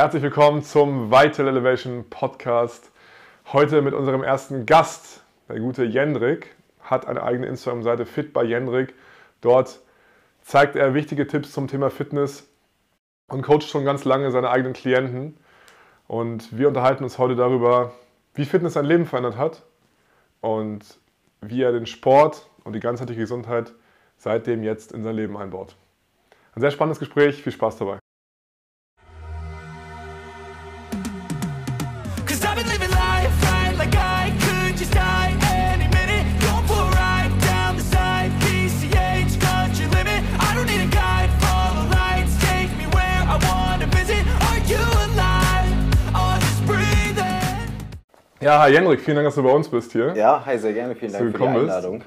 Herzlich willkommen zum Vital Elevation Podcast. Heute mit unserem ersten Gast, der gute Jendrik, hat eine eigene Instagram-Seite Fit by Jendrik. Dort zeigt er wichtige Tipps zum Thema Fitness und coacht schon ganz lange seine eigenen Klienten. Und wir unterhalten uns heute darüber, wie Fitness sein Leben verändert hat und wie er den Sport und die ganzheitliche Gesundheit seitdem jetzt in sein Leben einbaut. Ein sehr spannendes Gespräch, viel Spaß dabei. Ja, hi Jendrik, vielen Dank, dass du bei uns bist hier. Ja, hi, sehr gerne. Vielen Dank für die gekommen bist. Einladung.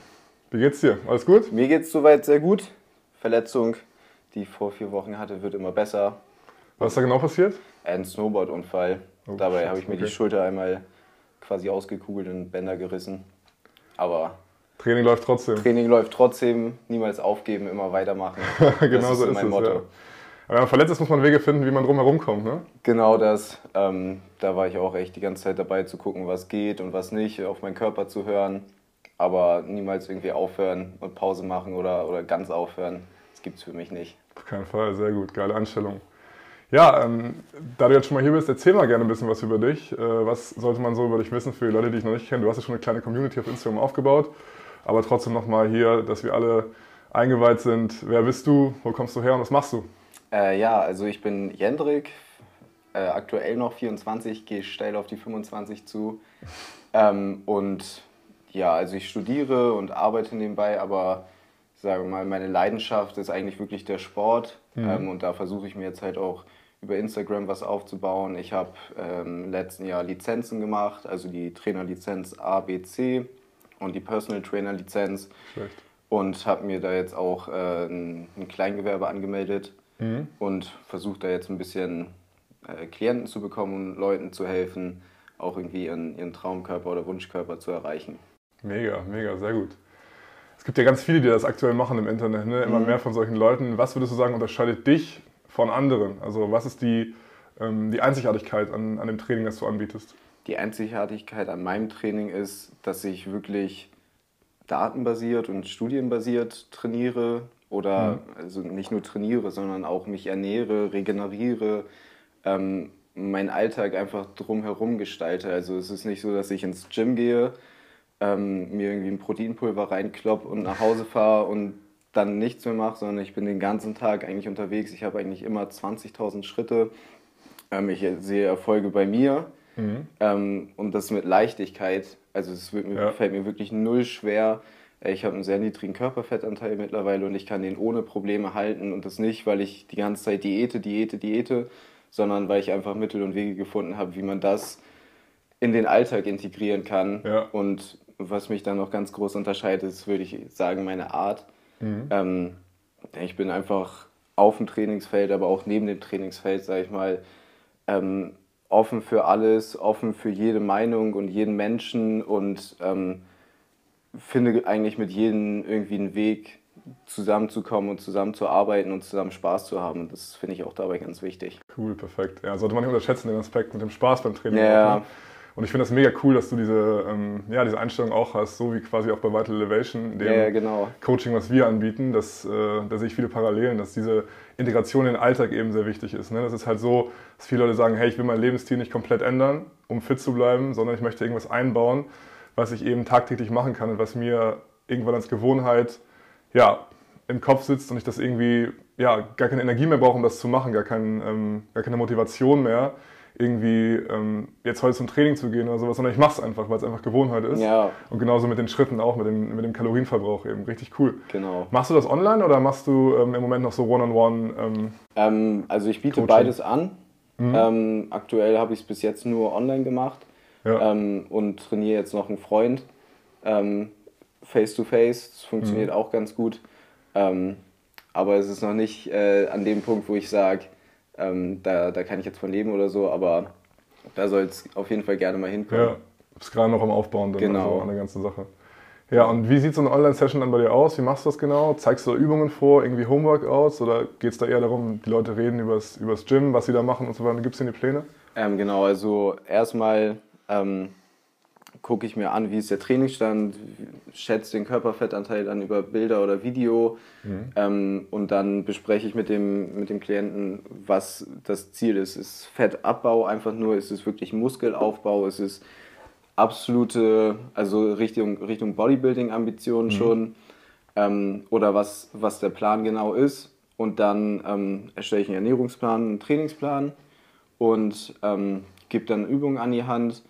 Wie geht's dir? Alles gut? Mir geht's soweit sehr gut. Verletzung, die ich vor vier Wochen hatte, wird immer besser. Was ist da genau passiert? Ein Snowboard-Unfall. Oh, Dabei habe ich mir okay. die Schulter einmal quasi ausgekugelt und Bänder gerissen. Aber Training läuft trotzdem. Training läuft trotzdem, niemals aufgeben, immer weitermachen. genau das so ist ist mein es. Motto. Ja. Aber wenn man verletzt ist, muss man Wege finden, wie man drum herum kommt. Ne? Genau das. Ähm, da war ich auch echt die ganze Zeit dabei zu gucken, was geht und was nicht, auf meinen Körper zu hören. Aber niemals irgendwie aufhören und Pause machen oder, oder ganz aufhören. Das gibt's für mich nicht. Auf keinen Fall, sehr gut, geile Einstellung. Ja, ähm, da du jetzt schon mal hier bist, erzähl mal gerne ein bisschen was über dich. Äh, was sollte man so über dich wissen für die Leute, die ich noch nicht kenne? Du hast ja schon eine kleine Community auf Instagram aufgebaut, aber trotzdem nochmal hier, dass wir alle eingeweiht sind. Wer bist du? Wo kommst du her und was machst du? Äh, ja, also ich bin Jendrik, äh, aktuell noch 24, gehe steil auf die 25 zu. Ähm, und ja, also ich studiere und arbeite nebenbei, aber ich sage mal, meine Leidenschaft ist eigentlich wirklich der Sport. Ähm, und da versuche ich mir jetzt halt auch über Instagram was aufzubauen. Ich habe ähm, im letzten Jahr Lizenzen gemacht, also die Trainerlizenz A, B, C und die Personal Trainer Lizenz Schlecht. und habe mir da jetzt auch äh, ein, ein Kleingewerbe angemeldet und versuche da jetzt ein bisschen äh, Klienten zu bekommen Leuten zu helfen, auch irgendwie ihren, ihren Traumkörper oder Wunschkörper zu erreichen. Mega, mega, sehr gut. Es gibt ja ganz viele, die das aktuell machen im Internet, ne? immer mehr von solchen Leuten. Was würdest du sagen, unterscheidet dich von anderen? Also was ist die, ähm, die Einzigartigkeit an, an dem Training, das du anbietest? Die Einzigartigkeit an meinem Training ist, dass ich wirklich datenbasiert und studienbasiert trainiere oder also nicht nur trainiere, sondern auch mich ernähre, regeneriere, ähm, meinen Alltag einfach drumherum gestalte. Also es ist nicht so, dass ich ins Gym gehe, ähm, mir irgendwie ein Proteinpulver reinklopp und nach Hause fahre und dann nichts mehr mache, sondern ich bin den ganzen Tag eigentlich unterwegs. Ich habe eigentlich immer 20.000 Schritte. Ähm, ich sehe Erfolge bei mir ähm, und das mit Leichtigkeit. Also es Ja. fällt mir wirklich null schwer. Ich habe einen sehr niedrigen Körperfettanteil mittlerweile und ich kann den ohne Probleme halten. Und das nicht, weil ich die ganze Zeit Diäte, Diäte, Diäte, sondern weil ich einfach Mittel und Wege gefunden habe, wie man das in den Alltag integrieren kann. Ja. Und was mich dann noch ganz groß unterscheidet, ist, würde ich sagen, meine Art. Ähm, ich bin einfach auf dem Trainingsfeld, aber auch neben dem Trainingsfeld, sage ich mal, ähm, offen für alles, offen für jede Meinung und jeden Menschen und ähm, finde eigentlich mit jedem irgendwie einen Weg, zusammenzukommen und zusammenzuarbeiten und zusammen Spaß zu haben. Und das finde ich auch dabei ganz wichtig. Cool, perfekt. Ja, sollte man nicht unterschätzen, den Aspekt mit dem Spaß beim Training. Ja. auch, ne? Und ich finde das mega cool, dass du diese, ähm, ja, diese Einstellung auch hast, so wie quasi auch bei Vital Elevation, dem Ja, genau. Coaching, was wir anbieten. Das, äh, da sehe ich viele Parallelen, dass diese Integration in den Alltag eben sehr wichtig ist. Ne? Das ist halt so, dass viele Leute sagen, hey, ich will meinen Lebensstil nicht komplett ändern, um fit zu bleiben, sondern ich möchte irgendwas einbauen, was ich eben tagtäglich machen kann und was mir irgendwann als Gewohnheit ja, im Kopf sitzt und ich das irgendwie ja, gar keine Energie mehr brauche, um das zu machen, gar, kein, ähm, gar keine Motivation mehr, irgendwie ähm, jetzt heute zum Training zu gehen oder sowas, sondern ich mache es einfach, weil es einfach Gewohnheit ist. Ja. Und genauso mit den Schritten auch, mit dem, mit dem Kalorienverbrauch eben. Richtig cool. Genau. Machst du das online oder machst du ähm, im Moment noch so One-on-One? ähm, Ähm, also ich biete Coaching. beides an. Ähm, aktuell habe ich es bis jetzt nur online gemacht ja. ähm, und trainiere jetzt noch einen Freund ähm, face to face. Das funktioniert auch ganz gut. Ähm, aber es ist noch nicht äh, an dem Punkt, wo ich sage, ähm, da, da kann ich jetzt von leben oder so, aber da soll es auf jeden Fall gerne mal hinkommen. ja. Bist gerade noch am Aufbauen dann Genau. also an der ganzen Sache. Ja, und wie sieht so eine Online-Session dann bei dir aus? Wie machst du das genau? Zeigst du da Übungen vor, irgendwie Homeworkouts oder geht es da eher darum, die Leute reden übers, übers Gym, was sie da machen und so weiter? Gibt es die Pläne? Ähm, genau, also erstmal ähm, gucke ich mir an, wie ist der Trainingsstand, schätze den Körperfettanteil dann über Bilder oder Video ähm, und dann bespreche ich mit dem, mit dem Klienten, was das Ziel ist. Ist Fettabbau einfach nur, ist es wirklich Muskelaufbau, ist es absolute, also Richtung, Richtung Bodybuilding-Ambitionen schon ähm, oder was, was der Plan genau ist. Und dann ähm, erstelle ich einen Ernährungsplan, einen Trainingsplan und ähm, gebe dann Übungen an die Hand.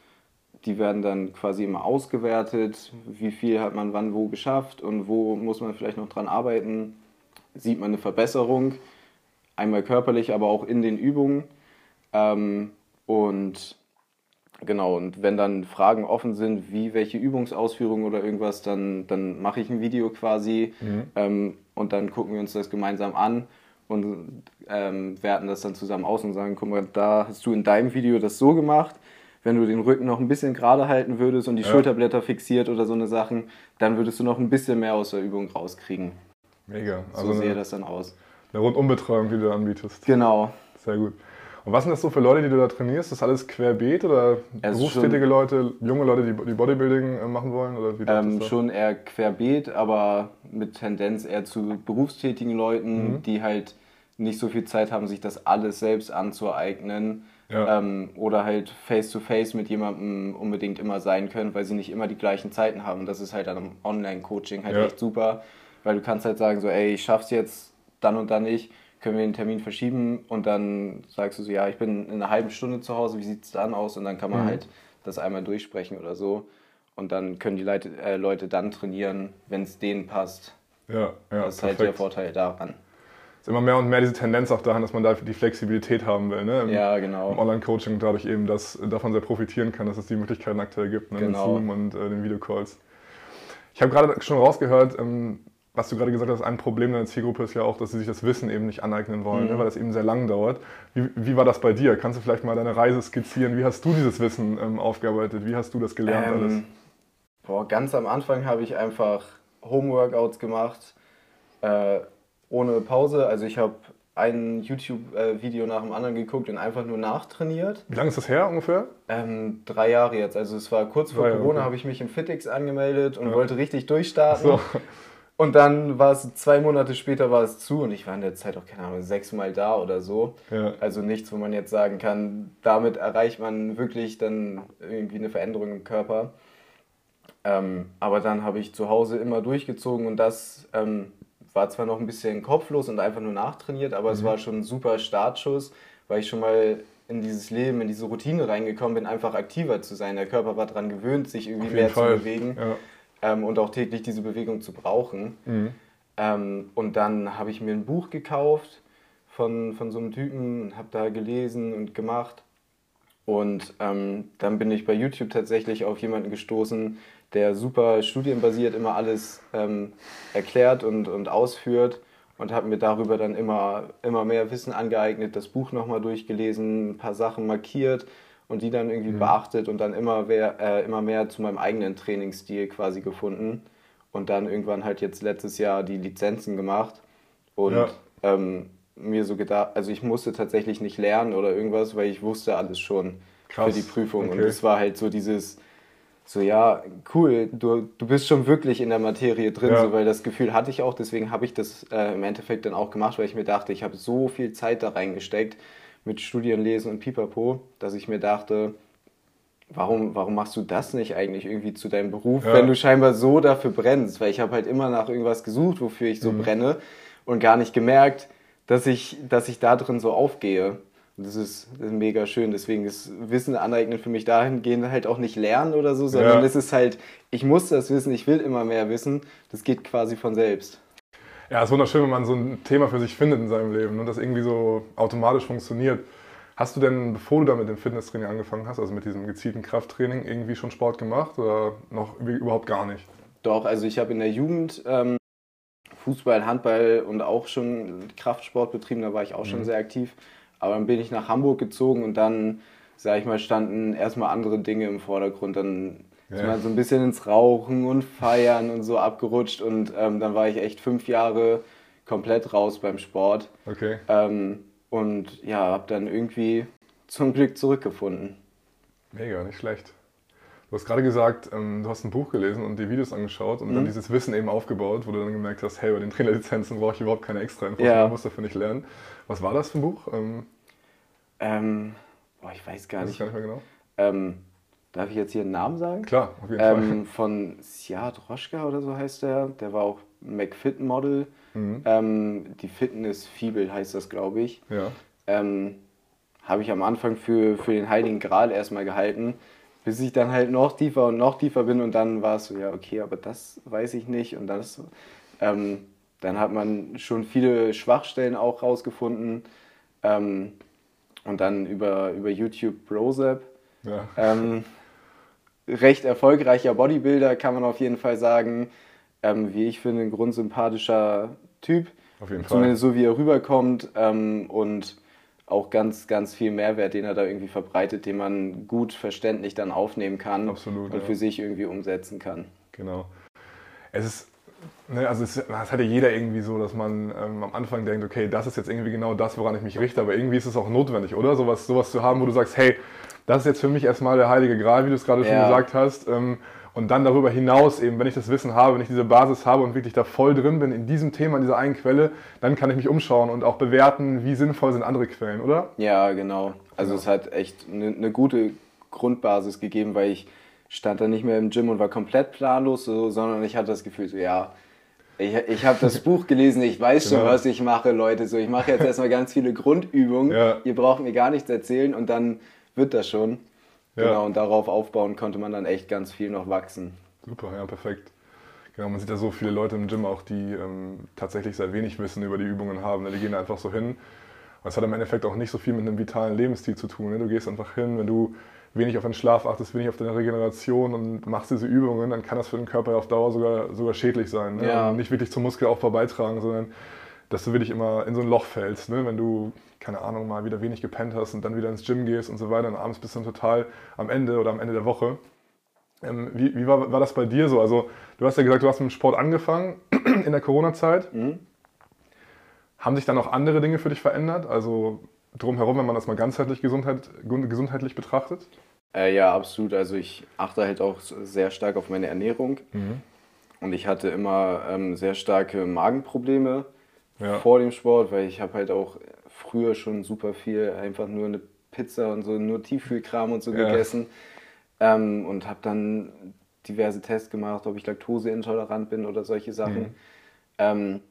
Die werden dann quasi immer ausgewertet, wie viel hat man wann wo geschafft und wo muss man vielleicht noch dran arbeiten. Sieht man eine Verbesserung, einmal körperlich, aber auch in den Übungen. Ähm, und genau, und wenn dann Fragen offen sind, wie welche Übungsausführung oder irgendwas, dann, dann mache ich ein Video quasi ähm, und dann gucken wir uns das gemeinsam an und ähm, werten das dann zusammen aus und sagen, guck mal, da hast du in deinem Video das so gemacht. Wenn du den Rücken noch ein bisschen gerade halten würdest und die Ja. Schulterblätter fixiert oder so eine Sachen, dann würdest du noch ein bisschen mehr aus der Übung rauskriegen. Mega. So Also sehe eine, das dann aus. eine Rundumbetreuung, die du da anbietest. Genau. Sehr gut. Und was sind das so für Leute, die du da trainierst? Ist das alles querbeet oder ist berufstätige Leute, junge Leute, die, die Bodybuilding äh, machen wollen? Oder wie Ähm, das schon eher querbeet, aber mit Tendenz eher zu berufstätigen Leuten, Mhm. die halt nicht so viel Zeit haben, sich das alles selbst anzueignen. Ja. Ähm, oder halt face-to-face mit jemandem unbedingt immer sein können, weil sie nicht immer die gleichen Zeiten haben. Das ist halt an einem Online-Coaching halt Ja. echt super, weil du kannst halt sagen so, ey, ich schaff's jetzt dann und dann nicht, können wir den Termin verschieben und dann sagst du so, ja, ich bin in einer halben Stunde zu Hause, wie sieht's dann aus? Und dann kann man Mhm. halt das einmal durchsprechen oder so. Und dann können die Leute, äh, Leute dann trainieren, wenn es denen passt. ja, ja, Das ist halt der perfekt. Vorteil daran. Ist immer mehr und mehr diese Tendenz auch dahin, dass man da die Flexibilität haben will. Ne? Im, Ja, Im genau. Online-Coaching dadurch eben, dass davon sehr profitieren kann, dass es die Möglichkeiten aktuell gibt, ne? Genau. mit Zoom und äh, den Videocalls. Ich habe gerade schon rausgehört, ähm, was du gerade gesagt hast, ein Problem deiner Zielgruppe ist ja auch, dass sie sich das Wissen eben nicht aneignen wollen, Mhm. ne? weil das eben sehr lang dauert. Wie, wie war das bei dir? Kannst du vielleicht mal deine Reise skizzieren? Wie hast du dieses Wissen ähm, aufgearbeitet? Wie hast du das gelernt alles? Ähm, boah, ganz am Anfang habe ich einfach Homeworkouts gemacht, äh, ohne Pause. Also ich habe ein YouTube-Video nach dem anderen geguckt und einfach nur nachtrainiert. Wie lange ist das her ungefähr? Ähm, drei Jahre jetzt. Also es war kurz vor Jahre, Corona, okay. habe ich mich im Fitix angemeldet und Ja. wollte richtig durchstarten. So. Und dann war es zwei Monate später war es zu und ich war in der Zeit auch, keine Ahnung, sechsmal da oder so. Ja. Also nichts, wo man jetzt sagen kann, damit erreicht man wirklich dann irgendwie eine Veränderung im Körper. Ähm, aber dann habe ich zu Hause immer durchgezogen und das ähm, war zwar noch ein bisschen kopflos und einfach nur nachtrainiert, aber Mhm. es war schon ein super Startschuss, weil ich schon mal in dieses Leben, in diese Routine reingekommen bin, einfach aktiver zu sein. Der Körper war daran gewöhnt, sich irgendwie mehr Fall. zu bewegen Ja. ähm, und auch täglich diese Bewegung zu brauchen. Mhm. Ähm, und dann habe ich mir ein Buch gekauft von, von so einem Typen und habe da gelesen und gemacht. Und ähm, dann bin ich bei YouTube tatsächlich auf jemanden gestoßen, der super studienbasiert immer alles ähm, erklärt und, und ausführt und habe mir darüber dann immer, immer mehr Wissen angeeignet, das Buch nochmal durchgelesen, ein paar Sachen markiert und die dann irgendwie beachtet und dann immer mehr, äh, immer mehr zu meinem eigenen Trainingsstil quasi gefunden und dann irgendwann halt jetzt letztes Jahr die Lizenzen gemacht und Ja. ähm, mir so gedacht, also ich musste tatsächlich nicht lernen oder irgendwas, weil ich wusste alles schon Krass, für die Prüfung und okay. es war halt so dieses so ja, cool, du, du bist schon wirklich in der Materie drin, Ja. so, weil das Gefühl hatte ich auch, deswegen habe ich das äh, im Endeffekt dann auch gemacht, weil ich mir dachte, ich habe so viel Zeit da reingesteckt mit Studien, Lesen und Pipapo, dass ich mir dachte, warum, warum machst du das nicht eigentlich irgendwie zu deinem Beruf, Ja. wenn du scheinbar so dafür brennst? Weil ich habe halt immer nach irgendwas gesucht, wofür ich so Mhm. brenne und gar nicht gemerkt, dass ich, dass ich da drin so aufgehe. Und das ist, das ist mega schön. Deswegen ist Wissen aneignen für mich dahingehend halt auch nicht lernen oder so, sondern Ja. es ist halt, ich muss das wissen, ich will immer mehr wissen. Das geht quasi von selbst. Ja, es ist wunderschön, wenn man so ein Thema für sich findet in seinem Leben und das irgendwie so automatisch funktioniert. Hast du denn, bevor du da mit dem Fitnesstraining angefangen hast, also mit diesem gezielten Krafttraining, irgendwie schon Sport gemacht oder noch überhaupt gar nicht? Doch, also ich habe in der Jugend ähm, Fußball, Handball und auch schon Kraftsport betrieben, da war ich auch schon Mhm. sehr aktiv. Aber dann bin ich nach Hamburg gezogen und dann, sag ich mal, standen erstmal andere Dinge im Vordergrund. Dann ist man so ein bisschen ins Rauchen und Feiern und so abgerutscht und ähm, dann war ich echt fünf Jahre komplett raus beim Sport. Okay. Ähm, und ja, habe dann irgendwie zum Glück zurückgefunden. Mega, nicht schlecht. Du hast gerade gesagt, ähm, du hast ein Buch gelesen und die Videos angeschaut und dann dieses Wissen eben aufgebaut, wo du dann gemerkt hast, hey, bei den Trainerlizenzen brauche ich überhaupt keine extra Infos, Ja. man muss dafür nicht lernen. Was war das für ein Buch? Ähm, Ähm, boah, ich weiß gar weiß ich nicht. gar nicht mehr genau. Ähm, darf ich jetzt hier einen Namen sagen? Klar, auf jeden Fall. Ähm, von Siad Roschka oder so heißt der. Der war auch McFit-Model. Mhm. Ähm, die Fitness-Fibel heißt das, glaube ich. Ja. ähm, habe ich am Anfang für, für den Heiligen Gral erstmal gehalten, bis ich dann halt noch tiefer und noch tiefer bin und dann war es so, ja, okay, aber das weiß ich nicht und das, ähm, dann hat man schon viele Schwachstellen auch rausgefunden ähm, und dann über, über YouTube Brozap, ja. ähm, recht erfolgreicher Bodybuilder, kann man auf jeden Fall sagen, ähm, wie ich finde, ein grundsympathischer Typ. Auf jeden Fall. Zumindest so, wie er rüberkommt ähm, und auch ganz, ganz viel Mehrwert, den er da irgendwie verbreitet, den man gut verständlich dann aufnehmen kann Absolut, und ja. für sich irgendwie umsetzen kann. Genau. Es ist, ne, also es, das hat ja jeder irgendwie so, dass man ähm, am Anfang denkt, okay, das ist jetzt irgendwie genau das, woran ich mich richte, aber irgendwie ist es auch notwendig, oder? Sowas, sowas zu haben, wo du sagst, hey, das ist jetzt für mich erstmal der heilige Gral, wie du es gerade schon Ja. gesagt hast. Ähm, und dann darüber hinaus eben, wenn ich das Wissen habe, wenn ich diese Basis habe und wirklich da voll drin bin in diesem Thema, in dieser einen Quelle, dann kann ich mich umschauen und auch bewerten, wie sinnvoll sind andere Quellen, oder? Ja, genau. Also es hat echt eine ne gute Grundbasis gegeben, weil ich stand da nicht mehr im Gym und war komplett planlos, so, sondern ich hatte das Gefühl, so ja, ich, ich habe das Buch gelesen, ich weiß schon, Genau. was ich mache, Leute. So, ich mache jetzt erstmal ganz viele Grundübungen. Ja. Ihr braucht mir gar nichts erzählen und dann wird das schon. Ja. Genau, und darauf aufbauen konnte man dann echt ganz viel noch wachsen. Super, ja, perfekt. Genau, man sieht ja so viele Leute im Gym auch, die ähm, tatsächlich sehr wenig Wissen über die Übungen haben. Ne? Die gehen da einfach so hin. Und das hat im Endeffekt auch nicht so viel mit einem vitalen Lebensstil zu tun. Ne? Du gehst einfach hin, wenn du wenig auf den Schlaf achtest, wenig auf deine Regeneration und machst diese Übungen, dann kann das für den Körper auf Dauer sogar, sogar schädlich sein. Ne? Ja. Und nicht wirklich zum Muskelaufbau beitragen, sondern dass du wirklich immer in so ein Loch fällst. Ne? Wenn du, keine Ahnung, mal wieder wenig gepennt hast und dann wieder ins Gym gehst und so weiter und abends bist du dann total am Ende oder am Ende der Woche. Ähm, wie wie war, war das bei dir so? Also, du hast ja gesagt, du hast mit dem Sport angefangen in der Corona-Zeit. Haben sich dann auch andere Dinge für dich verändert? Also drumherum, wenn man das mal ganzheitlich Gesundheit, gesundheitlich betrachtet? Äh, ja, absolut. Also ich achte halt auch sehr stark auf meine Ernährung. Und ich hatte immer ähm, sehr starke Magenprobleme Ja. vor dem Sport, weil ich habe halt auch früher schon super viel einfach nur eine Pizza und so, nur Tiefkühlkram und so Ja. gegessen. Ähm, und habe dann diverse Tests gemacht, ob ich laktoseintolerant bin oder solche Sachen. Ähm,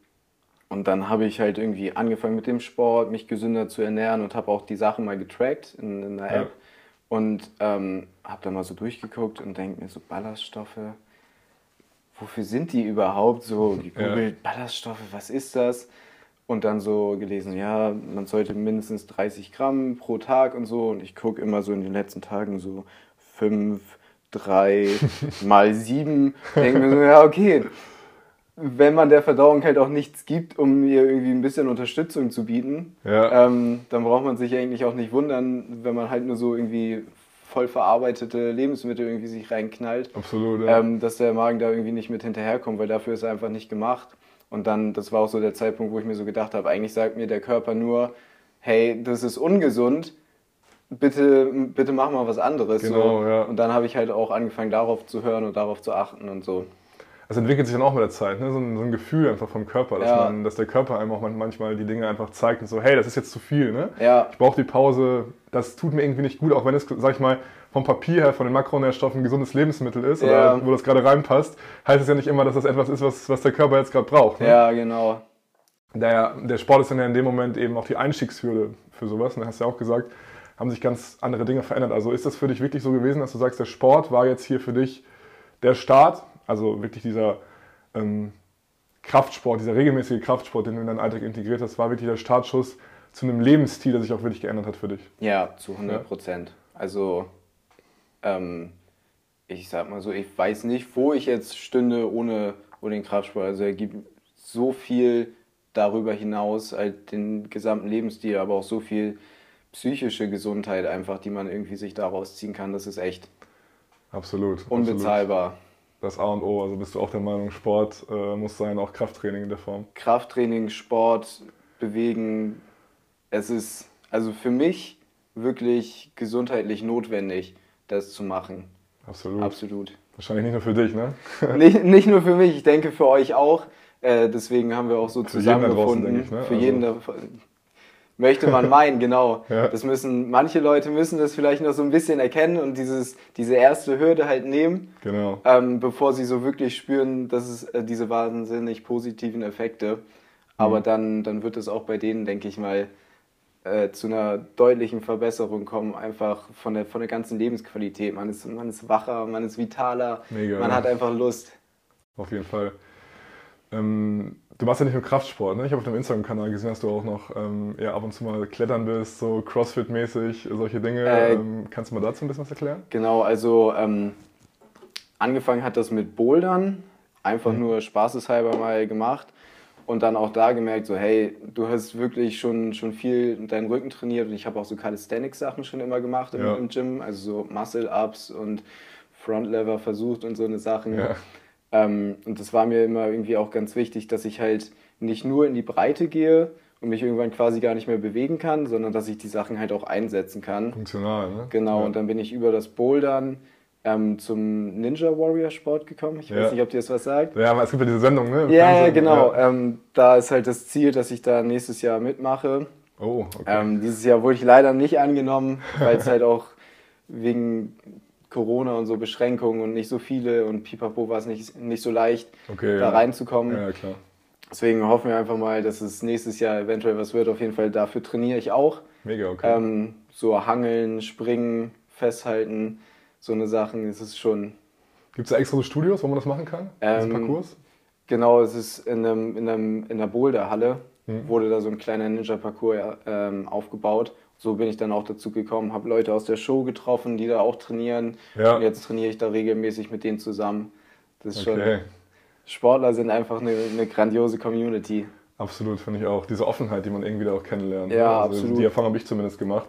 und dann habe ich halt irgendwie angefangen mit dem Sport, mich gesünder zu ernähren und habe auch die Sachen mal getrackt in, in Ja. App. Und ähm, habe dann mal so durchgeguckt und denke mir so, Ballaststoffe, wofür sind die überhaupt? So gegoogelt, Ballaststoffe, was ist das? Und dann so gelesen, ja, man sollte mindestens 30 Gramm pro Tag und so. Und ich gucke immer so in den letzten Tagen so 5, 3 mal 7. Denke mir so, ja, okay. Wenn man der Verdauung halt auch nichts gibt, um ihr irgendwie ein bisschen Unterstützung zu bieten, Ja. ähm, dann braucht man sich eigentlich auch nicht wundern, wenn man halt nur so irgendwie voll verarbeitete Lebensmittel irgendwie sich reinknallt Absolut, ja. ähm, dass der Magen da irgendwie nicht mit hinterherkommt, weil dafür ist er einfach nicht gemacht. Und dann, das war auch so der Zeitpunkt, wo ich mir so gedacht habe, eigentlich sagt mir der Körper nur, hey, das ist ungesund, bitte, bitte mach mal was anderes. Genau, so. ja. Und dann habe ich halt auch angefangen, darauf zu hören und darauf zu achten und so. Das entwickelt sich dann auch mit der Zeit, ne? so, ein, so ein Gefühl einfach vom Körper, dass, Ja. man, dass der Körper einem auch man- manchmal die Dinge einfach zeigt und so, hey, das ist jetzt zu viel, ne? Ja. Ich brauche die Pause, das tut mir irgendwie nicht gut, auch wenn es, sag ich mal, vom Papier her, von den Makronährstoffen ein gesundes Lebensmittel ist Ja. oder wo das gerade reinpasst, heißt es ja nicht immer, dass das etwas ist, was, was der Körper jetzt gerade braucht. Ne? Ja, genau. Der, der Sport ist dann ja in dem Moment eben auch die Einstiegshürde für sowas. Und du hast ja auch gesagt, haben sich ganz andere Dinge verändert. Also ist das für dich wirklich so gewesen, dass du sagst, der Sport war jetzt hier für dich der Start, also wirklich dieser ähm, Kraftsport, dieser regelmäßige Kraftsport, den du in deinen Alltag integriert hast, war wirklich der Startschuss zu einem Lebensstil, der sich auch wirklich geändert hat für dich. Ja, zu 100 Prozent. Also, ähm, ich sag mal so, ich weiß nicht, wo ich jetzt stünde ohne, ohne den Kraftsport. Also, er gibt so viel darüber hinaus, halt den gesamten Lebensstil, aber auch so viel psychische Gesundheit einfach, die man irgendwie sich daraus ziehen kann. Das ist echt absolut. Unbezahlbar. Das A und O. Also bist du auch der Meinung, Sport äh, muss sein, auch Krafttraining in der Form. Krafttraining, Sport, Bewegen. Es ist also für mich wirklich gesundheitlich notwendig, das zu machen. Absolut. Absolut. Wahrscheinlich nicht nur für dich, ne? Nicht, nicht nur für mich, ich denke für euch auch. Äh, deswegen haben wir auch so Für jeden da draußen, zusammengefunden. ich, ne? Für Also- jeden da, möchte man meinen, genau. Ja. Das müssen manche Leute müssen das vielleicht noch so ein bisschen erkennen und dieses diese erste Hürde halt nehmen, Genau. ähm, bevor sie so wirklich spüren, dass es äh, diese wahnsinnig positiven Effekte. Aber Mhm. dann dann wird es auch bei denen, denke ich mal, äh, zu einer deutlichen Verbesserung kommen, einfach von der, von der ganzen Lebensqualität. Man ist, man ist wacher, man ist vitaler, Mega, man ja. hat einfach Lust. Auf jeden Fall. Ähm, du machst ja nicht nur Kraftsport, ne? Ich habe auf deinem Instagram-Kanal gesehen, dass du auch noch ähm, eher ab und zu mal klettern bist, so Crossfit-mäßig, solche Dinge. Äh, ähm, kannst du mal dazu ein bisschen was erklären? Genau, also ähm, angefangen hat das mit Bouldern, einfach nur spaßeshalber mal gemacht und dann auch da gemerkt, so hey, du hast wirklich schon, schon viel deinen Rücken trainiert und ich habe auch so Calisthenics-Sachen schon immer gemacht im, Ja. im Gym, also so Muscle-Ups und Front-Lever versucht und so eine Sachen. Ja. Ähm, und das war mir immer irgendwie auch ganz wichtig, dass ich halt nicht nur in die Breite gehe und mich irgendwann quasi gar nicht mehr bewegen kann, sondern dass ich die Sachen halt auch einsetzen kann. Funktional, ne? Genau, Ja. und dann bin ich über das Bouldern ähm, zum Ninja Warrior Sport gekommen. Ich Ja. weiß nicht, ob dir das was sagt. Ja, aber es gibt ja diese Sendung, ne? im Ja, ja, Fernsehen. genau. Ja. Ähm, da ist halt das Ziel, dass ich da nächstes Jahr mitmache. Oh, okay. Ähm, dieses Jahr wurde ich leider nicht angenommen, weil es halt auch wegen Corona und so Beschränkungen und nicht so viele und pipapo war es nicht, nicht so leicht, okay da ja. reinzukommen. Ja, klar. Deswegen hoffen wir einfach mal, dass es nächstes Jahr eventuell was wird. Auf jeden Fall dafür trainiere ich auch. Mega, okay. Ähm, so Hangeln, Springen, Festhalten, so eine Sachen. Es ist schon, Gibt es da extra so Studios, wo man das machen kann? Diesen Ähm, Parcours? genau, es ist in, einem, in, einem, in einer Boulderhalle, Mhm. wurde da so ein kleiner Ninja-Parcours ähm, aufgebaut. So bin ich dann auch dazu gekommen, habe Leute aus der Show getroffen, die da auch trainieren. Ja. Und jetzt trainiere ich da regelmäßig mit denen zusammen. Das ist Okay. schon, Sportler sind einfach eine, eine grandiose Community. Absolut, finde ich auch. Diese Offenheit, die man irgendwie da auch kennenlernt. Ja, also absolut. Die Erfahrung habe ich zumindest gemacht,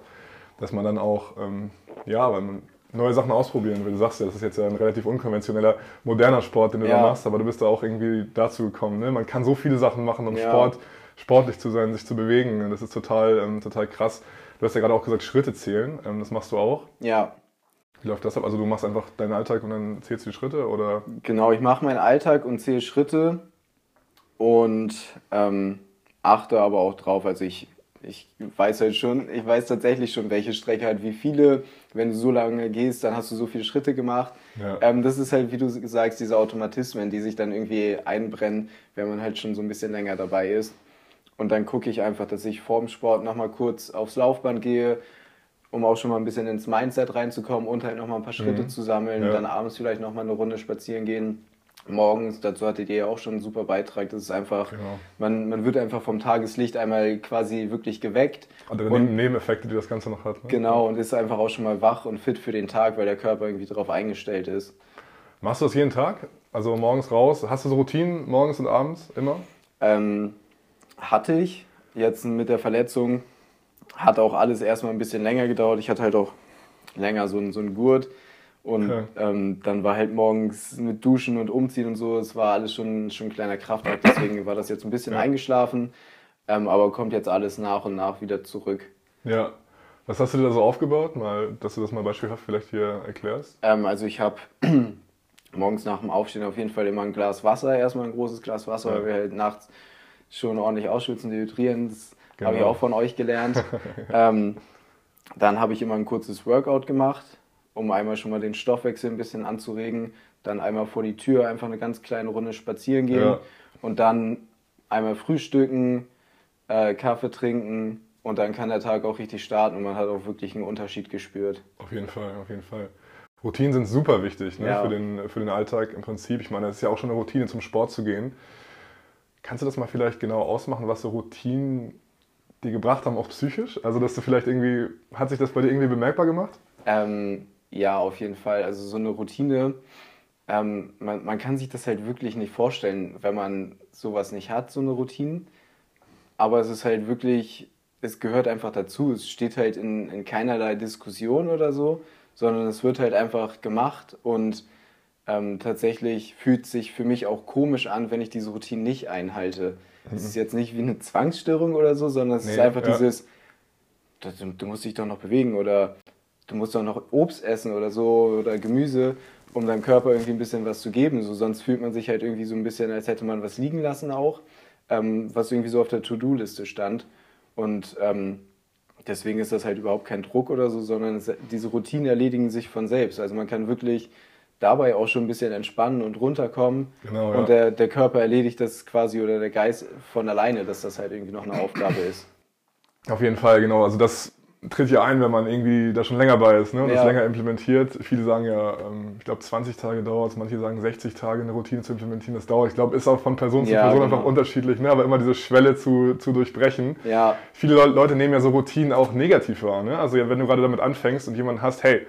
dass man dann auch, ähm, ja, weil man neue Sachen ausprobieren will. Du sagst ja, das ist jetzt ja ein relativ unkonventioneller, moderner Sport, den du Ja. da machst, aber du bist da auch irgendwie dazu gekommen. Ne? Man kann so viele Sachen machen, um Ja. Sport, sportlich zu sein, sich zu bewegen. Das ist total, ähm, total krass. Du hast ja gerade auch gesagt, Schritte zählen. Ähm, das machst du auch. Ja, Wie läuft das ab? Also du machst einfach deinen Alltag und dann zählst du die Schritte oder? Genau, ich mache meinen Alltag und zähle Schritte und ähm, achte aber auch drauf. Also ich, ich weiß halt schon, ich weiß tatsächlich schon, welche Strecke hat wie viele. Wenn du so lange gehst, dann hast du so viele Schritte gemacht. Ja. Ähm, das ist halt, wie du sagst, diese Automatismen, die sich dann irgendwie einbrennen, wenn man halt schon so ein bisschen länger dabei ist. Und dann gucke ich einfach, dass ich vorm Sport nochmal kurz aufs Laufband gehe, um auch schon mal ein bisschen ins Mindset reinzukommen und halt nochmal ein paar Schritte zu sammeln. Mhm. Ja. Dann abends vielleicht nochmal eine Runde spazieren gehen. Morgens, dazu hattet ihr ja auch schon einen super Beitrag. Das ist einfach, Genau. man, man wird einfach vom Tageslicht einmal quasi wirklich geweckt. Andere Und- Nebeneffekte, die das Ganze noch hat. Ne? Genau, und ist einfach auch schon mal wach und fit für den Tag, weil der Körper irgendwie darauf eingestellt ist. Machst du das jeden Tag? Also morgens raus? Hast du so Routinen morgens und abends immer? Ähm, hatte ich jetzt mit der Verletzung, hat auch alles erstmal ein bisschen länger gedauert. Ich hatte halt auch länger so einen, so einen Gurt und Okay. ähm, dann war halt morgens mit Duschen und Umziehen und so, es war alles schon, schon ein kleiner Kraftakt, deswegen war das jetzt ein bisschen Ja. eingeschlafen, ähm, aber kommt jetzt alles nach und nach wieder zurück. Ja. Was hast du dir da so aufgebaut? Mal, dass du das mal beispielhaft vielleicht hier erklärst. Ähm, also ich habe morgens nach dem Aufstehen auf jeden Fall immer ein Glas Wasser, erstmal ein großes Glas Wasser, Ja. weil wir halt nachts schon ordentlich ausschwitzen, dehydrieren. Das habe ich Genau. auch von euch gelernt. ähm, dann habe ich immer ein kurzes Workout gemacht, um einmal schon mal den Stoffwechsel ein bisschen anzuregen. Dann einmal vor die Tür einfach eine ganz kleine Runde spazieren gehen Ja. und dann einmal frühstücken, äh, Kaffee trinken und dann kann der Tag auch richtig starten und man hat auch wirklich einen Unterschied gespürt. Auf jeden Fall, auf jeden Fall. Routinen sind super wichtig ne? Ja. für, den, für den Alltag im Prinzip. Ich meine, es ist ja auch schon eine Routine, zum Sport zu gehen. Kannst du das mal vielleicht genau ausmachen, was so Routinen dir gebracht haben, auch psychisch? Also, dass du vielleicht irgendwie, hat sich das bei dir irgendwie bemerkbar gemacht? Ähm, ja, auf jeden Fall. Also so eine Routine, ähm, man, man kann sich das halt wirklich nicht vorstellen, wenn man sowas nicht hat, so eine Routine. Aber es ist halt wirklich es gehört einfach dazu. Es steht halt in, in keinerlei Diskussion oder so, sondern es wird halt einfach gemacht und ähm, tatsächlich fühlt sich für mich auch komisch an, wenn ich diese Routine nicht einhalte. Es ist jetzt nicht wie eine Zwangsstörung oder so, sondern es ist Nee, einfach ja. dieses, du, du musst dich doch noch bewegen oder du musst doch noch Obst essen oder so oder Gemüse, um deinem Körper irgendwie ein bisschen was zu geben. So, sonst fühlt man sich halt irgendwie so ein bisschen, als hätte man was liegen lassen auch, ähm, was irgendwie so auf der To-Do-Liste stand. Und ähm, deswegen ist das halt überhaupt kein Druck oder so, sondern es, diese Routinen erledigen sich von selbst. Also man kann wirklich dabei auch schon ein bisschen entspannen und runterkommen. Genau, ja. Und der, der Körper erledigt das quasi oder der Geist von alleine, dass das halt irgendwie noch eine Aufgabe ist. Auf jeden Fall, genau. Also das tritt ja ein, wenn man irgendwie da schon länger bei ist ne? und das Ja. länger implementiert. Viele sagen ja, ähm, ich glaube 20 Tage dauert es, manche sagen 60 Tage eine Routine zu implementieren, das dauert. Ich glaube, ist auch von Person zu Ja, Person genau. einfach unterschiedlich, ne? aber immer diese Schwelle zu, zu durchbrechen. Ja, Viele Leu- Leute nehmen ja so Routinen auch negativ wahr. Ne? Also wenn du gerade damit anfängst und jemanden hast, hey,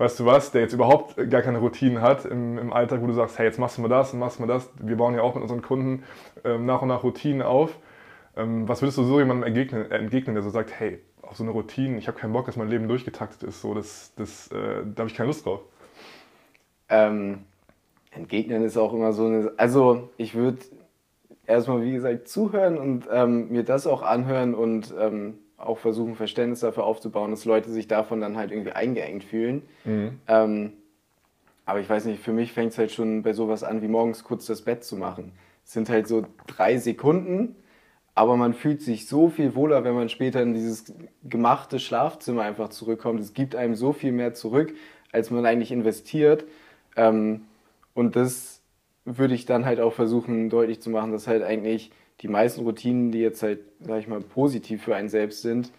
weißt du was, der jetzt überhaupt gar keine Routinen hat im, im Alltag, wo du sagst, hey, jetzt machst du mal das und machst mal das. Wir bauen ja auch mit unseren Kunden ähm, nach und nach Routinen auf. Ähm, was würdest du so jemandem entgegnen, entgegnen, der so sagt, hey, auf so eine Routine, ich habe keinen Bock, dass mein Leben durchgetaktet ist, so, das, das, äh, da habe ich keine Lust drauf. ähm, entgegnen ist auch immer so eine. Also, ich würde erstmal, wie gesagt, zuhören und ähm, mir das auch anhören und ähm, auch versuchen, Verständnis dafür aufzubauen, dass Leute sich davon dann halt irgendwie eingeengt fühlen. Ähm, aber ich weiß nicht, für mich fängt es halt schon bei sowas an, wie morgens kurz das Bett zu machen. Es sind halt so drei Sekunden, aber man fühlt sich so viel wohler, wenn man später in dieses gemachte Schlafzimmer einfach zurückkommt. Es gibt einem so viel mehr zurück, als man eigentlich investiert. Ähm, und das würde ich dann halt auch versuchen deutlich zu machen, dass halt eigentlich die meisten Routinen, die jetzt halt, sag ich mal, positiv für einen selbst sind,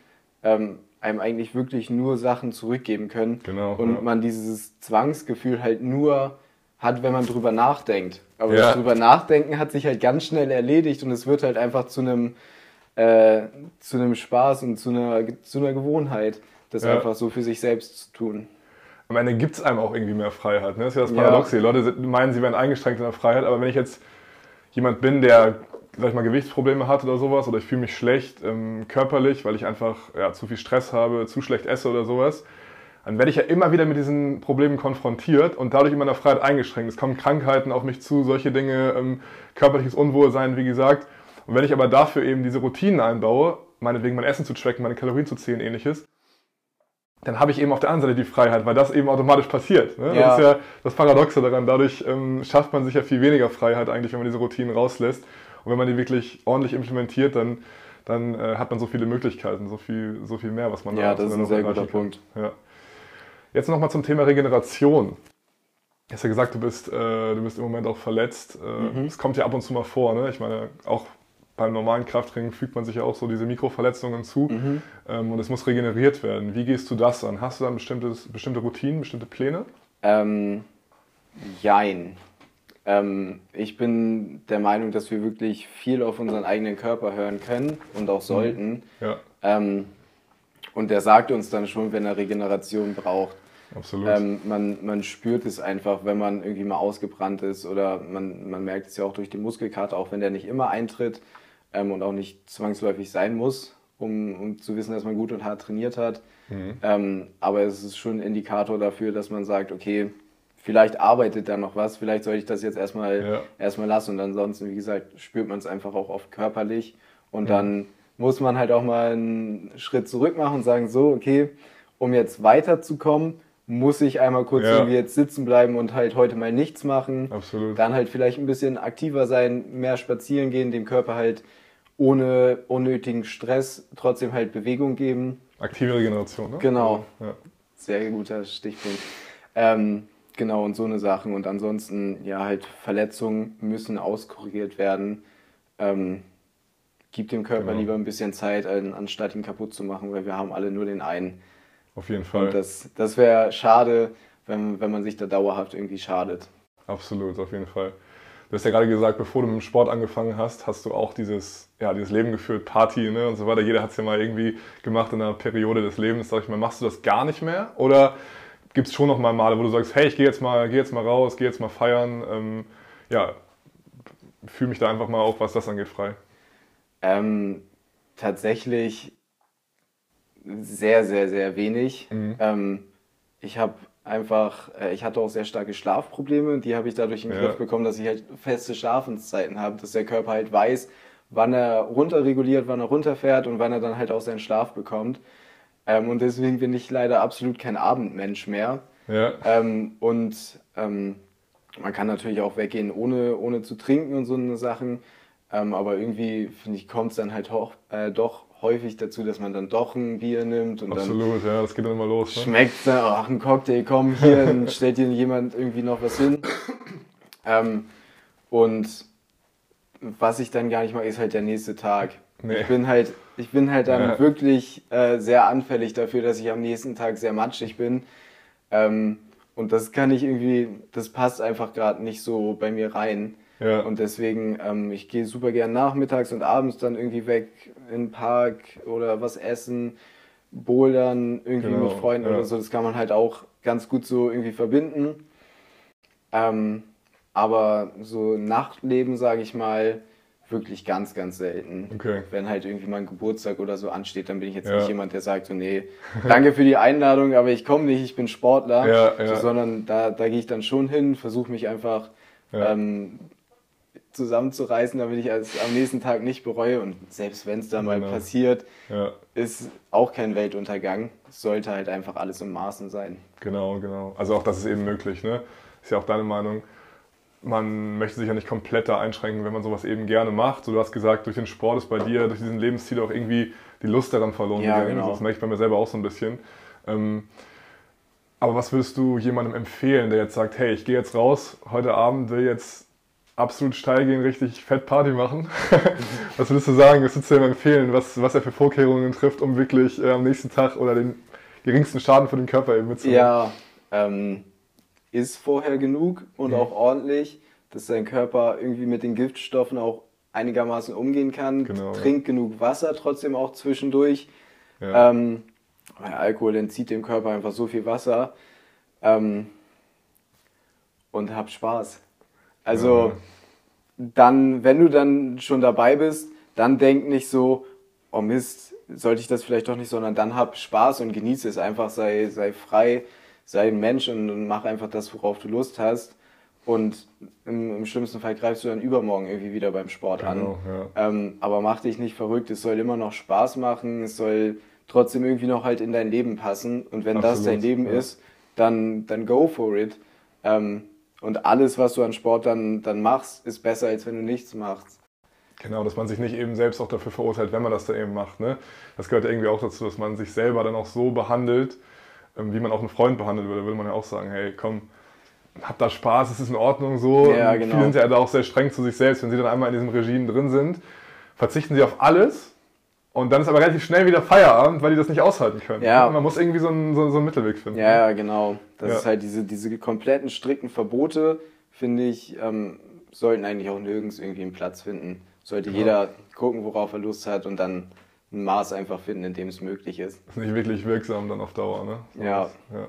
ähm, einem eigentlich wirklich nur Sachen zurückgeben können. Genau, Und ja. man dieses Zwangsgefühl halt nur hat, wenn man drüber nachdenkt. Aber Ja. das drüber nachdenken hat sich halt ganz schnell erledigt und es wird halt einfach zu einem äh, zu einem Spaß und zu einer, zu einer Gewohnheit, das Ja. einfach so für sich selbst zu tun. Am Ende gibt es einem auch irgendwie mehr Freiheit. Ne? Das ist ja das. Paradoxe. Die Leute meinen, sie wären eingeschränkt in der Freiheit, aber wenn ich jetzt jemand bin, der sag ich mal, Gewichtsprobleme hat oder sowas, oder ich fühle mich schlecht ähm, körperlich, weil ich einfach ja, zu viel Stress habe, zu schlecht esse oder sowas, dann werde ich ja immer wieder mit diesen Problemen konfrontiert und dadurch in meiner Freiheit eingeschränkt. Es kommen Krankheiten auf mich zu, solche Dinge, ähm, körperliches Unwohlsein, wie gesagt. Und wenn ich aber dafür eben diese Routinen einbaue, meinetwegen mein Essen zu tracken, meine Kalorien zu zählen, ähnliches, dann habe ich eben auf der anderen Seite die Freiheit, weil das eben automatisch passiert. Ne? Ja. Das ist ja das Paradoxe daran. Dadurch ähm, schafft man sich ja viel weniger Freiheit eigentlich, wenn man diese Routinen rauslässt. Und wenn man die wirklich ordentlich implementiert, dann, dann äh, hat man so viele Möglichkeiten, so viel, so viel mehr, was man Ja, da das ist ein sehr guter kann. Punkt. Ja. Jetzt nochmal zum Thema Regeneration. Du hast ja gesagt, du bist, äh, du bist im Moment auch verletzt. Äh, Mhm. Es kommt ja ab und zu mal vor. Ne? Ich meine, auch beim normalen Krafttraining fügt man sich ja auch so diese Mikroverletzungen zu Mhm. ähm, und es muss regeneriert werden. Wie gehst du das an? Hast du dann bestimmtes, bestimmte Routinen, bestimmte Pläne? Ähm, jein. Ähm, ich bin der Meinung, dass wir wirklich viel auf unseren eigenen Körper hören können und auch sollten. Ja, Ähm, und der sagt uns dann schon, wenn er Regeneration braucht. absolut. Ähm, man, man spürt es einfach, wenn man irgendwie mal ausgebrannt ist oder man, man merkt es ja auch durch die Muskelkater, auch wenn der nicht immer eintritt ähm, und auch nicht zwangsläufig sein muss, um, um zu wissen, dass man gut und hart trainiert hat. Ähm, aber es ist schon ein Indikator dafür, dass man sagt, okay, vielleicht arbeitet da noch was, vielleicht sollte ich das jetzt erstmal, Ja. erstmal lassen. Und ansonsten, wie gesagt, spürt man es einfach auch oft körperlich. Und dann muss man halt auch mal einen Schritt zurück machen und sagen, so, okay, um jetzt weiterzukommen, muss ich einmal kurz Ja. irgendwie jetzt sitzen bleiben und halt heute mal nichts machen. Absolut. Dann halt vielleicht ein bisschen aktiver sein, mehr spazieren gehen, dem Körper halt ohne unnötigen Stress trotzdem halt Bewegung geben. Aktive Regeneration, ne? Genau. Ja. Sehr guter Stichpunkt. Ähm, genau, und so eine Sachen. Und ansonsten, ja, halt Verletzungen müssen auskuriert werden. Ähm, gib dem Körper Genau. lieber ein bisschen Zeit, an- anstatt ihn kaputt zu machen, weil wir haben alle nur den einen. Auf jeden Fall. Und das, das wäre schade, wenn, wenn man sich da dauerhaft irgendwie schadet. Absolut, auf jeden Fall. Du hast ja gerade gesagt, bevor du mit dem Sport angefangen hast, hast du auch dieses, ja, dieses Leben geführt, Party ne, und so weiter. Jeder hat es ja mal irgendwie gemacht in einer Periode des Lebens. Sag ich mal, machst du das gar nicht mehr? Oder gibt es schon noch mal Male, wo du sagst, hey, ich gehe jetzt mal, geh jetzt mal raus, gehe jetzt mal feiern? Ähm, ja, fühle mich da einfach mal auch, was das angeht, frei. Ähm, tatsächlich sehr, sehr, sehr wenig. Mhm. Ähm, ich habe einfach, äh, ich hatte auch sehr starke Schlafprobleme. Die habe ich dadurch in den Ja. Griff bekommen, dass ich halt feste Schlafenszeiten habe, dass der Körper halt weiß, wann er runterreguliert, wann er runterfährt und wann er dann halt auch seinen Schlaf bekommt. Ähm, und deswegen bin ich leider absolut kein Abendmensch mehr. Ja. Ähm, und ähm, man kann natürlich auch weggehen, ohne, ohne zu trinken und so eine Sachen. Ähm, aber irgendwie, finde ich, kommt es dann halt auch, äh, doch häufig dazu, dass man dann doch ein Bier nimmt und dann Absolut, ja, das geht dann immer los. Ne? schmeckt es, ach, ein Cocktail, komm, hier, dann stellt dir jemand irgendwie noch was hin. Ähm, und was ich dann gar nicht mag, ist halt der nächste Tag. Nee. Ich bin halt, ich bin halt dann Ja. wirklich äh, sehr anfällig dafür, dass ich am nächsten Tag sehr matschig bin. Ähm, und das kann ich irgendwie, das passt einfach gerade nicht so bei mir rein. Ja. Und deswegen, ähm, ich gehe super gern nachmittags und abends dann irgendwie weg in den Park oder was essen, bouldern irgendwie Genau, mit Freunden ja. oder so. Das kann man halt auch ganz gut so irgendwie verbinden. Ähm, aber so Nachtleben, sage ich mal, wirklich ganz, ganz selten. Okay. Wenn halt irgendwie mal ein Geburtstag oder so ansteht, dann bin ich jetzt Ja. nicht jemand, der sagt so, nee, danke für die Einladung, aber ich komme nicht, ich bin Sportler. Ja, ja. So, sondern da, da gehe ich dann schon hin, versuche mich einfach ähm, zusammenzureißen, damit ich es am nächsten Tag nicht bereue. Und selbst wenn es dann mal Genau. passiert, ist auch kein Weltuntergang. Es sollte halt einfach alles im Maßen sein. genau, genau. Also auch das ist eben möglich, ne? Ist ja auch deine Meinung. Man möchte sich ja nicht komplett da einschränken, wenn man sowas eben gerne macht. So, du hast gesagt, durch den Sport ist bei dir, durch diesen Lebensstil auch irgendwie die Lust daran verloren Ja, gegangen. genau. Das merke ich bei mir selber auch so ein bisschen. Ähm, aber was würdest du jemandem empfehlen, der jetzt sagt, hey, ich gehe jetzt raus, heute Abend will jetzt absolut steil gehen, richtig fett Party machen? was würdest du sagen, was würdest du ihm empfehlen, was, was er für Vorkehrungen trifft, um wirklich äh, am nächsten Tag oder den geringsten Schaden für den Körper eben mitzunehmen? Ja, ähm, ist vorher genug und Mhm. auch ordentlich, dass dein Körper irgendwie mit den Giftstoffen auch einigermaßen umgehen kann. Genau, ja. Trink genug Wasser trotzdem auch zwischendurch. Ja. Ähm, weil Alkohol entzieht dem Körper einfach so viel Wasser. Ähm, und hab Spaß. Also Ja. dann, wenn du dann schon dabei bist, dann denk nicht so, oh Mist, sollte ich das vielleicht doch nicht, sondern dann hab Spaß und genieße es einfach, sei, sei frei, sei ein Mensch und, mach einfach das, worauf du Lust hast. Und im, im schlimmsten Fall greifst du dann übermorgen irgendwie wieder beim Sport an. Genau, ja. Ähm, aber mach dich nicht verrückt, es soll immer noch Spaß machen, es soll trotzdem irgendwie noch halt in dein Leben passen. Und wenn das Absolut, dein Leben ja. ist, dann, dann go for it. Ähm, und alles, was du an Sport dann, dann machst, ist besser, als wenn du nichts machst. Genau, dass man sich nicht eben selbst auch dafür verurteilt, wenn man das dann eben macht. Ne? Das gehört irgendwie auch dazu, dass man sich selber dann auch so behandelt, wie man auch einen Freund behandelt würde. Würde man ja auch sagen, hey, komm, hab da Spaß, es ist in Ordnung so. Ja, Und genau. Viele sind ja da auch sehr streng zu sich selbst. Wenn sie dann einmal in diesem Regime drin sind, verzichten sie auf alles und dann ist aber relativ schnell wieder Feierabend, weil die das nicht aushalten können. Ja. Und man muss irgendwie so einen, so, so einen Mittelweg finden. Ja, ja, genau. Das Ja. ist halt diese, diese kompletten strikten Verbote, finde ich, ähm, sollten eigentlich auch nirgends irgendwie einen Platz finden. Sollte jeder gucken, worauf er Lust hat und dann ein Maß einfach finden, in dem es möglich ist. ist nicht wirklich wirksam dann auf Dauer. Ne? Ja. ja.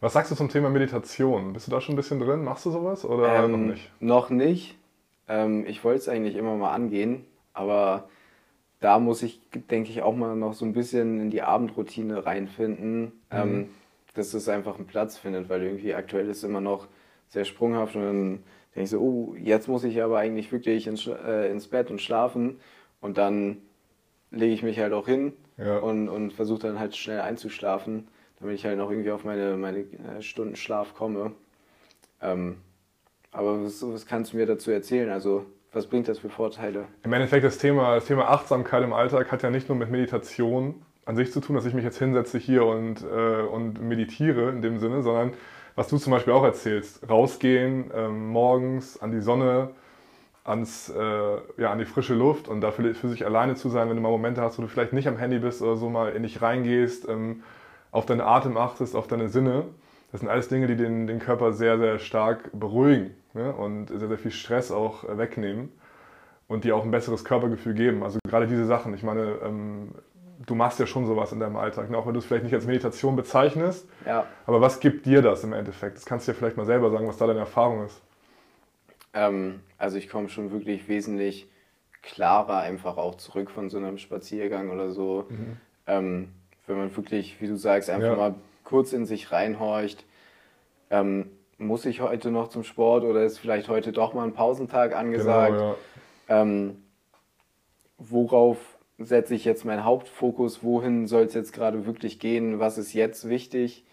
Was sagst du zum Thema Meditation? Bist du da schon ein bisschen drin? Machst du sowas oder Ähm, noch nicht? Noch nicht. Ähm, ich wollte es eigentlich immer mal angehen, aber da muss ich, denke ich, auch mal noch so ein bisschen in die Abendroutine reinfinden, ähm, dass es einfach einen Platz findet, weil irgendwie aktuell ist es immer noch sehr sprunghaft und dann denke ich so, oh, jetzt muss ich aber eigentlich wirklich ins, äh, ins Bett und schlafen und dann lege ich mich halt auch hin Ja. und, und versuche dann halt schnell einzuschlafen, damit ich halt noch irgendwie auf meine, meine äh, Stunden Schlaf komme. Ähm, aber was, was kannst du mir dazu erzählen? Also, was bringt das für Vorteile? Im Endeffekt das Thema, das Thema Achtsamkeit im Alltag hat ja nicht nur mit Meditation an sich zu tun, dass ich mich jetzt hinsetze hier und, äh, und meditiere in dem Sinne, sondern was du zum Beispiel auch erzählst, rausgehen ähm, morgens an die Sonne, ans, äh, ja, an die frische Luft und dafür für sich alleine zu sein, wenn du mal Momente hast, wo du vielleicht nicht am Handy bist oder so mal in dich reingehst, ähm, auf deinen Atem achtest, auf deine Sinne. Das sind alles Dinge, die den, den Körper sehr, sehr stark beruhigen ne? und sehr, sehr viel Stress auch äh, wegnehmen und dir auch ein besseres Körpergefühl geben. Also gerade diese Sachen. Ich meine, ähm, du machst ja schon sowas in deinem Alltag, ne? auch wenn du es vielleicht nicht als Meditation bezeichnest. Ja, Aber was gibt dir das im Endeffekt? Das kannst du dir vielleicht mal selber sagen, was da deine Erfahrung ist. Ähm, also ich komme schon wirklich wesentlich klarer einfach auch zurück von so einem Spaziergang oder so. Ähm, wenn man wirklich, wie du sagst, einfach Ja. mal kurz in sich reinhorcht. Ähm, muss ich heute noch zum Sport oder ist vielleicht heute doch mal ein Pausentag angesagt? Genau, ja. ähm, worauf setze ich jetzt meinen Hauptfokus, wohin soll es jetzt gerade wirklich gehen, was ist jetzt wichtig,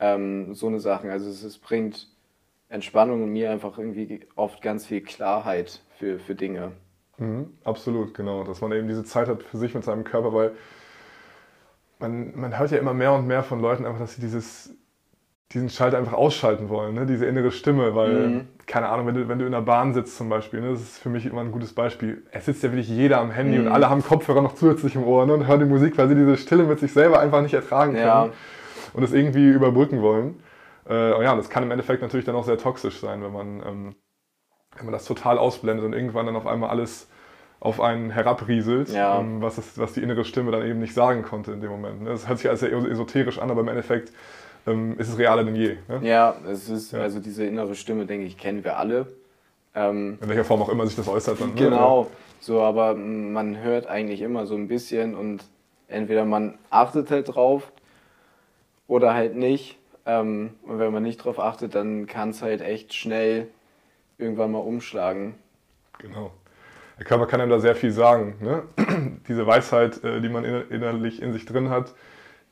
ähm, so eine Sachen. Also es, es bringt Entspannung und mir einfach irgendwie oft ganz viel Klarheit für, für Dinge. Mhm, absolut, genau. Dass man eben diese Zeit hat für sich mit seinem Körper, weil man, man hört ja immer mehr und mehr von Leuten einfach, dass sie dieses, diesen Schalter einfach ausschalten wollen, ne? diese innere Stimme, weil, Mhm. keine Ahnung, wenn du, wenn du in der Bahn sitzt zum Beispiel, ne? das ist für mich immer ein gutes Beispiel, es sitzt ja wirklich jeder am Handy und Mhm. alle haben Kopfhörer noch zusätzlich im Ohr ne? und hören die Musik, weil sie diese Stille mit sich selber einfach nicht ertragen können Ja. und es irgendwie überbrücken wollen. Äh, und ja, das kann im Endeffekt natürlich dann auch sehr toxisch sein, wenn man, ähm, wenn man das total ausblendet und irgendwann dann auf einmal alles auf einen herabrieselt, Ja. ähm, was, es, was die innere Stimme dann eben nicht sagen konnte in dem Moment. ne? Das hört sich alles sehr esoterisch an, aber im Endeffekt ähm, ist es realer denn je. Ne? Ja, es ist, Ja. also diese innere Stimme, denke ich, kennen wir alle. Ähm, In welcher Form auch immer sich das äußert. Dann, ne? Genau, so, aber man hört eigentlich immer so ein bisschen und entweder man achtet halt drauf oder halt nicht. Ähm, und wenn man nicht drauf achtet, dann kann es halt echt schnell irgendwann mal umschlagen. Genau. Der Körper kann einem da sehr viel sagen. Ne? Diese Weisheit, äh, die man inner- innerlich in sich drin hat,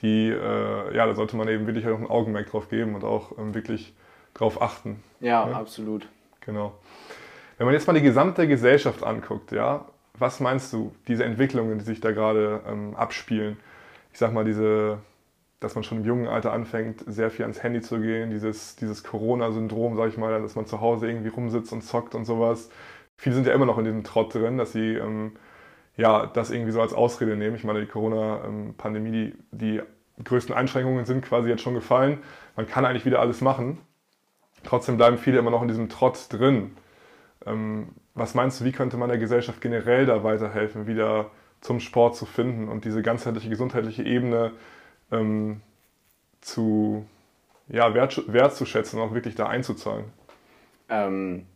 die, äh, ja, da sollte man eben wirklich auch ein Augenmerk drauf geben und auch ähm, wirklich drauf achten. Ja, Ja. absolut. Genau. Wenn man jetzt mal die gesamte Gesellschaft anguckt, ja, was meinst du, diese Entwicklungen, die sich da gerade ähm, abspielen? Ich sag mal, diese, dass man schon im jungen Alter anfängt, sehr viel ans Handy zu gehen, dieses, dieses Corona-Syndrom, sag ich mal, dass man zu Hause irgendwie rumsitzt und zockt und sowas. Viele sind ja immer noch in diesem Trott drin, dass sie ähm, ja, das irgendwie so als Ausrede nehmen. Ich meine, die Corona-Pandemie, die, die größten Einschränkungen sind quasi jetzt schon gefallen. Man kann eigentlich wieder alles machen. Trotzdem bleiben viele immer noch in diesem Trott drin. Ähm, was meinst du, wie könnte man der Gesellschaft generell da weiterhelfen, wieder zum Sport zu finden und diese ganzheitliche gesundheitliche Ebene ähm, zu ja, wert, wertzuschätzen und auch wirklich da einzuzahlen? Ähm,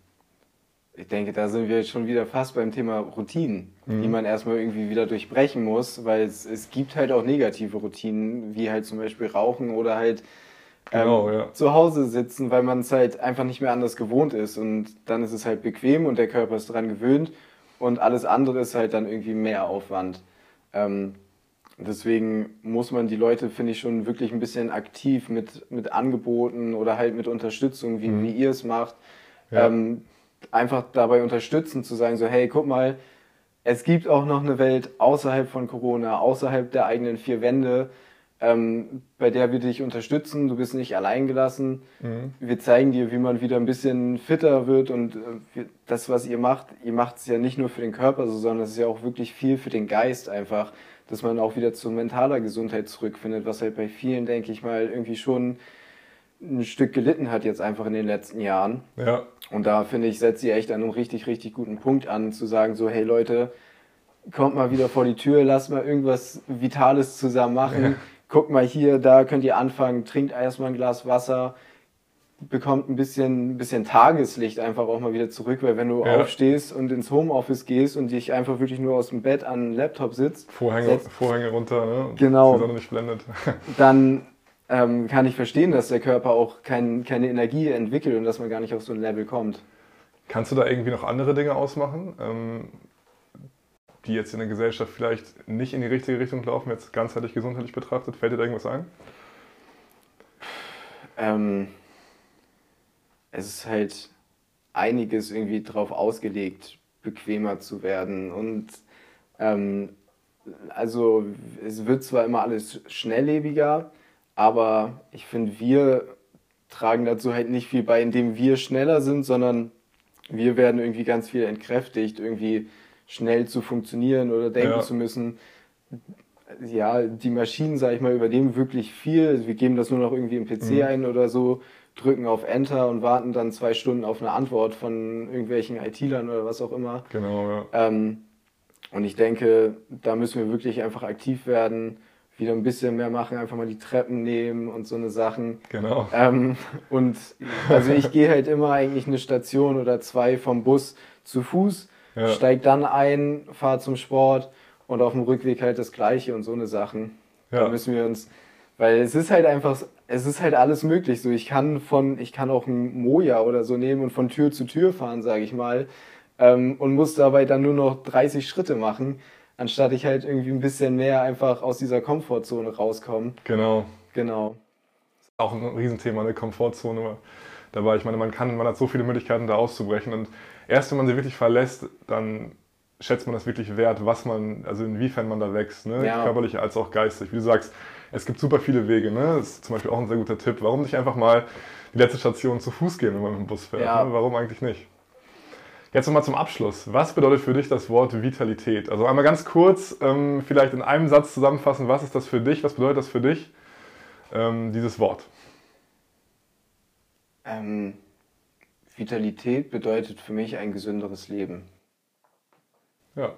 ich denke, da sind wir jetzt schon wieder fast beim Thema Routinen, die man erstmal irgendwie wieder durchbrechen muss, weil es, es gibt halt auch negative Routinen, wie halt zum Beispiel Rauchen oder halt ähm, Genau, ja. zu Hause sitzen, weil man es halt einfach nicht mehr anders gewohnt ist und dann ist es halt bequem und der Körper ist daran gewöhnt und alles andere ist halt dann irgendwie mehr Aufwand. Ähm, Deswegen muss man die Leute, finde ich, schon wirklich ein bisschen aktiv mit, mit Angeboten oder halt mit Unterstützung, wie, wie ihr es macht, Ja. ähm, einfach dabei unterstützen, zu sagen, so, hey, guck mal, es gibt auch noch eine Welt außerhalb von Corona, außerhalb der eigenen vier Wände, ähm, bei der wir dich unterstützen. Du bist nicht allein gelassen. Wir zeigen dir, wie man wieder ein bisschen fitter wird und äh, das, was ihr macht, ihr macht es ja nicht nur für den Körper, so, sondern es ist ja auch wirklich viel für den Geist einfach, dass man auch wieder zu mentaler Gesundheit zurückfindet, was halt bei vielen, denke ich mal, irgendwie schon ein Stück gelitten hat jetzt einfach in den letzten Jahren. Ja, Und da finde ich, setzt ihr echt an einem richtig, richtig guten Punkt an, zu sagen, so, hey Leute, kommt mal wieder vor die Tür, lasst mal irgendwas Vitales zusammen machen. Guckt mal hier, da könnt ihr anfangen, trinkt erstmal ein Glas Wasser, bekommt ein bisschen, ein bisschen Tageslicht einfach auch mal wieder zurück, weil wenn du Ja. aufstehst und ins Homeoffice gehst und dich einfach wirklich nur aus dem Bett an den Laptop sitzt, Vorhänge, setzt, Vorhänge runter, ne? Genau. Die Sonne nicht blendet. dann ähm, kann ich verstehen, dass der Körper auch kein, keine Energie entwickelt und dass man gar nicht auf so ein Level kommt. Kannst du da irgendwie noch andere Dinge ausmachen, ähm, die jetzt in der Gesellschaft vielleicht nicht in die richtige Richtung laufen, jetzt ganzheitlich gesundheitlich betrachtet? Fällt dir da irgendwas ein? Ähm, es ist halt einiges irgendwie drauf ausgelegt, bequemer zu werden. Und ähm, also es wird zwar immer alles schnelllebiger, aber ich finde, wir tragen dazu halt nicht viel bei, indem wir schneller sind, sondern wir werden irgendwie ganz viel entkräftigt, irgendwie schnell zu funktionieren oder denken Ja. zu müssen. Ja, die Maschinen, sag ich mal, übernehmen wirklich viel. Wir geben das nur noch irgendwie im PC ein oder so, drücken auf Enter und warten dann zwei Stunden auf eine Antwort von irgendwelchen IT-Lern oder was auch immer. Genau, ja. Ähm, und ich denke, da müssen wir wirklich einfach aktiv werden, wieder ein bisschen mehr machen, einfach mal die Treppen nehmen und so eine Sachen. Genau. Ähm, und also ich gehe halt immer eigentlich eine Station oder zwei vom Bus zu Fuß, Ja. steig dann ein, fahre zum Sport und auf dem Rückweg halt das Gleiche und so eine Sachen. Ja. Da müssen wir uns, weil es ist halt einfach, es ist halt alles möglich. So, ich kann von, ich kann auch ein Moja oder so nehmen und von Tür zu Tür fahren, sage ich mal, ähm, und muss dabei dann nur noch 30 Schritte machen, anstatt ich halt irgendwie ein bisschen mehr einfach aus dieser Komfortzone rauskomme. Genau. Genau. Auch ein Riesenthema, eine Komfortzone dabei. Ich meine, man kann, man hat so viele Möglichkeiten, da auszubrechen. Und erst wenn man sie wirklich verlässt, dann schätzt man das wirklich wert, was man, also inwiefern man da wächst, ne? Ja. körperlich als auch geistig. Wie du sagst, es gibt super viele Wege. Ne? Das ist zum Beispiel auch ein sehr guter Tipp. Warum nicht einfach mal die letzte Station zu Fuß gehen, wenn man mit dem Bus fährt? Ja. Ne? Warum eigentlich nicht? Jetzt nochmal zum Abschluss. Was bedeutet für dich das Wort Vitalität? Also einmal ganz kurz, ähm, vielleicht in einem Satz zusammenfassen, was ist das für dich? Was bedeutet das für dich, ähm, dieses Wort? Ähm, Vitalität bedeutet für mich ein gesünderes Leben. Ja,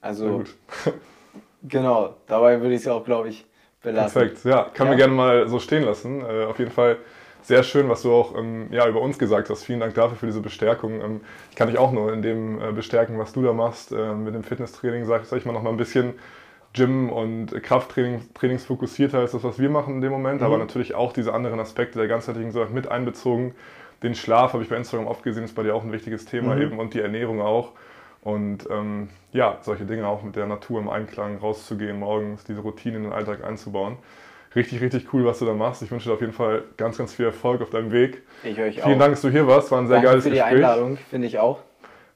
Also, genau, dabei würde ich es auch, glaube ich, belassen. Perfekt, ja, kann Ja. mir gerne mal so stehen lassen. Äh, auf jeden Fall sehr schön, was du auch ähm, ja, über uns gesagt hast. Vielen Dank dafür für diese Bestärkung. Ähm, ich kann dich auch nur in dem äh, bestärken, was du da machst. Äh, mit dem Fitnesstraining, sag, sag ich mal, noch mal ein bisschen Gym und Krafttraining Trainings fokussierter als das, was wir machen in dem Moment. Aber natürlich auch diese anderen Aspekte der ganzheitlichen Sache mit einbezogen. Den Schlaf habe ich bei Instagram oft gesehen, ist bei dir auch ein wichtiges Thema Mhm. eben und die Ernährung auch. Und ähm, ja, solche Dinge auch mit der Natur im Einklang rauszugehen, morgens diese Routine in den Alltag einzubauen. Richtig, richtig cool, was du da machst. Ich wünsche dir auf jeden Fall ganz, ganz viel Erfolg auf deinem Weg. Ich euch Vielen auch. Dank, dass du hier warst. War ein sehr Danke geiles für die Gespräch. Einladung, finde ich auch.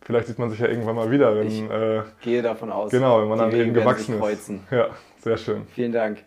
Vielleicht sieht man sich ja irgendwann mal wieder, wenn, Ich- äh, Gehe davon aus. genau, wenn man dann eben gewachsen ist. kreuzen. Ja, sehr schön. Vielen Dank.